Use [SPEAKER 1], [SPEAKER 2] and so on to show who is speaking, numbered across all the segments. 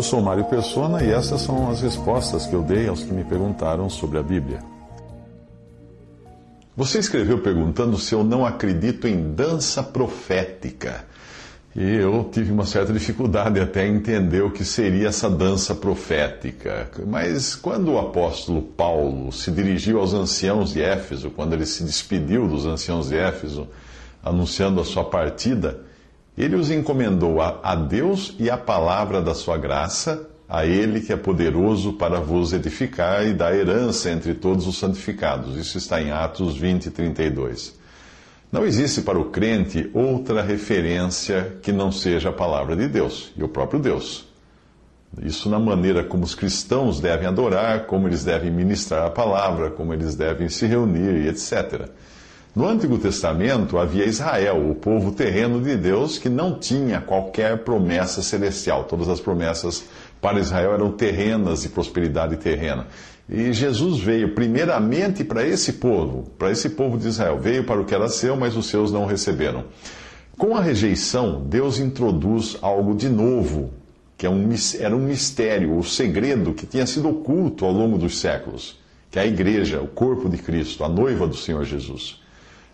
[SPEAKER 1] Eu sou Mário Persona e essas são as respostas que eu dei aos que me perguntaram sobre a Bíblia. Você escreveu perguntando se eu não acredito em dança profética. E eu tive uma certa dificuldade até em entender o que seria essa dança profética. Mas quando o apóstolo Paulo se dirigiu aos anciãos de Éfeso, quando ele se despediu dos anciãos de Éfeso, anunciando a sua partida, ele os encomendou a, a Deus e a palavra da sua graça, a Ele que é poderoso para vos edificar e dar herança entre todos os santificados. Isso está em Atos 20, 32. Não existe para o crente outra referência que não seja a palavra de Deus e o próprio Deus. Isso na maneira como os cristãos devem adorar, como eles devem ministrar a palavra, como eles devem se reunir, etc. No Antigo Testamento havia Israel, o povo terreno de Deus, que não tinha qualquer promessa celestial. Todas as promessas para Israel eram terrenas, de prosperidade terrena. E Jesus veio primeiramente para esse povo, para esse povo de Israel. Veio para o que era seu, mas os seus não receberam. Com a rejeição, Deus introduz algo de novo, que é era um mistério, o segredo que tinha sido oculto ao longo dos séculos, que é a igreja, o corpo de Cristo, a noiva do Senhor Jesus.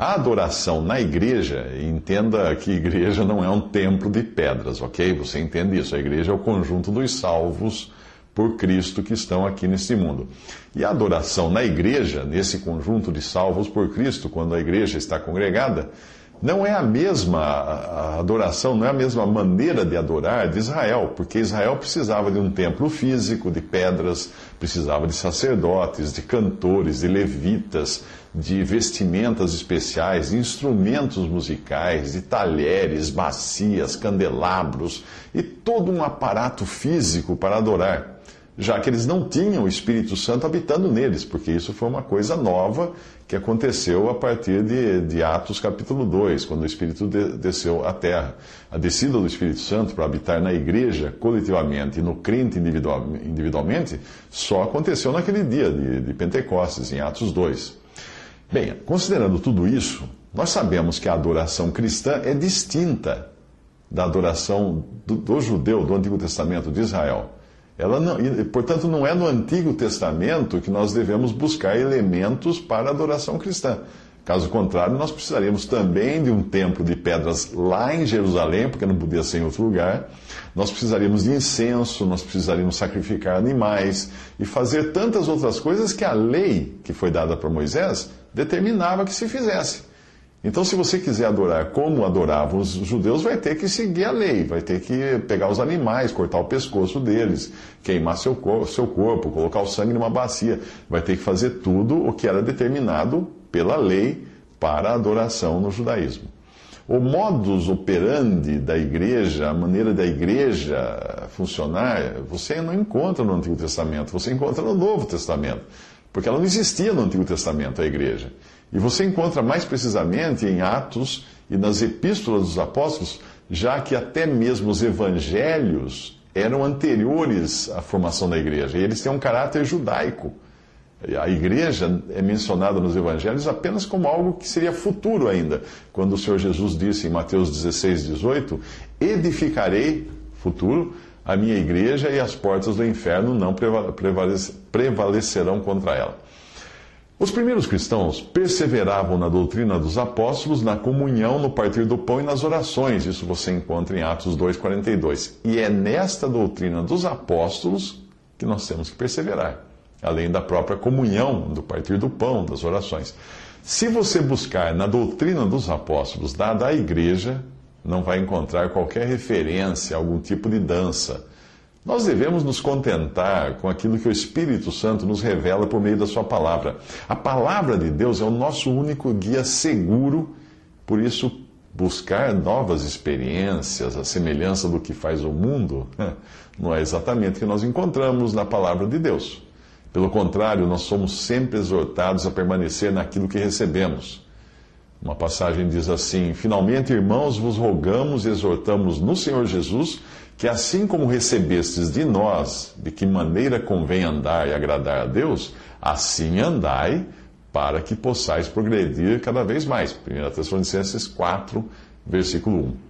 [SPEAKER 1] A adoração na igreja, entenda que igreja não é um templo de pedras, ok? Você entende isso? A igreja é o conjunto dos salvos por Cristo que estão aqui neste mundo. E a adoração na igreja, nesse conjunto de salvos por Cristo, quando a igreja está congregada, não é a mesma adoração, não é a mesma maneira de adorar de Israel, porque Israel precisava de um templo físico, de pedras, precisava de sacerdotes, de cantores, de levitas, de vestimentas especiais, de instrumentos musicais, de talheres, bacias, candelabros e todo um aparato físico para adorar já que eles não tinham o Espírito Santo habitando neles, porque isso foi uma coisa nova que aconteceu a partir de, de Atos capítulo 2, quando o Espírito de, desceu à terra. A descida do Espírito Santo para habitar na igreja coletivamente e no crente individual, individualmente só aconteceu naquele dia de, de Pentecostes, em Atos 2. Bem, considerando tudo isso, nós sabemos que a adoração cristã é distinta da adoração do, do judeu do Antigo Testamento de Israel. Ela não, portanto, não é no Antigo Testamento que nós devemos buscar elementos para a adoração cristã. Caso contrário, nós precisaríamos também de um templo de pedras lá em Jerusalém, porque não podia ser em outro lugar. Nós precisaríamos de incenso, nós precisaríamos sacrificar animais e fazer tantas outras coisas que a lei que foi dada para Moisés determinava que se fizesse. Então, se você quiser adorar como adoravam os judeus, vai ter que seguir a lei, vai ter que pegar os animais, cortar o pescoço deles, queimar seu, seu corpo, colocar o sangue numa bacia. Vai ter que fazer tudo o que era determinado pela lei para a adoração no judaísmo. O modus operandi da igreja, a maneira da igreja funcionar, você não encontra no Antigo Testamento, você encontra no Novo Testamento. Porque ela não existia no Antigo Testamento, a igreja. E você encontra mais precisamente em Atos e nas epístolas dos apóstolos, já que até mesmo os evangelhos eram anteriores à formação da igreja, e eles têm um caráter judaico. A igreja é mencionada nos evangelhos apenas como algo que seria futuro ainda. Quando o Senhor Jesus disse em Mateus 16, 18: Edificarei, futuro, a minha igreja e as portas do inferno não prevalecerão contra ela. Os primeiros cristãos perseveravam na doutrina dos apóstolos, na comunhão, no partir do pão e nas orações. Isso você encontra em Atos 2,42. E é nesta doutrina dos apóstolos que nós temos que perseverar, além da própria comunhão, do partir do pão, das orações. Se você buscar na doutrina dos apóstolos dada à igreja, não vai encontrar qualquer referência a algum tipo de dança nós devemos nos contentar com aquilo que o Espírito Santo nos revela por meio da Sua palavra. A palavra de Deus é o nosso único guia seguro, por isso buscar novas experiências, a semelhança do que faz o mundo, não é exatamente o que nós encontramos na palavra de Deus. Pelo contrário, nós somos sempre exortados a permanecer naquilo que recebemos. Uma passagem diz assim: Finalmente, irmãos, vos rogamos e exortamos no Senhor Jesus que, assim como recebestes de nós de que maneira convém andar e agradar a Deus, assim andai para que possais progredir cada vez mais. 1 Tessalonicenses 4, versículo 1.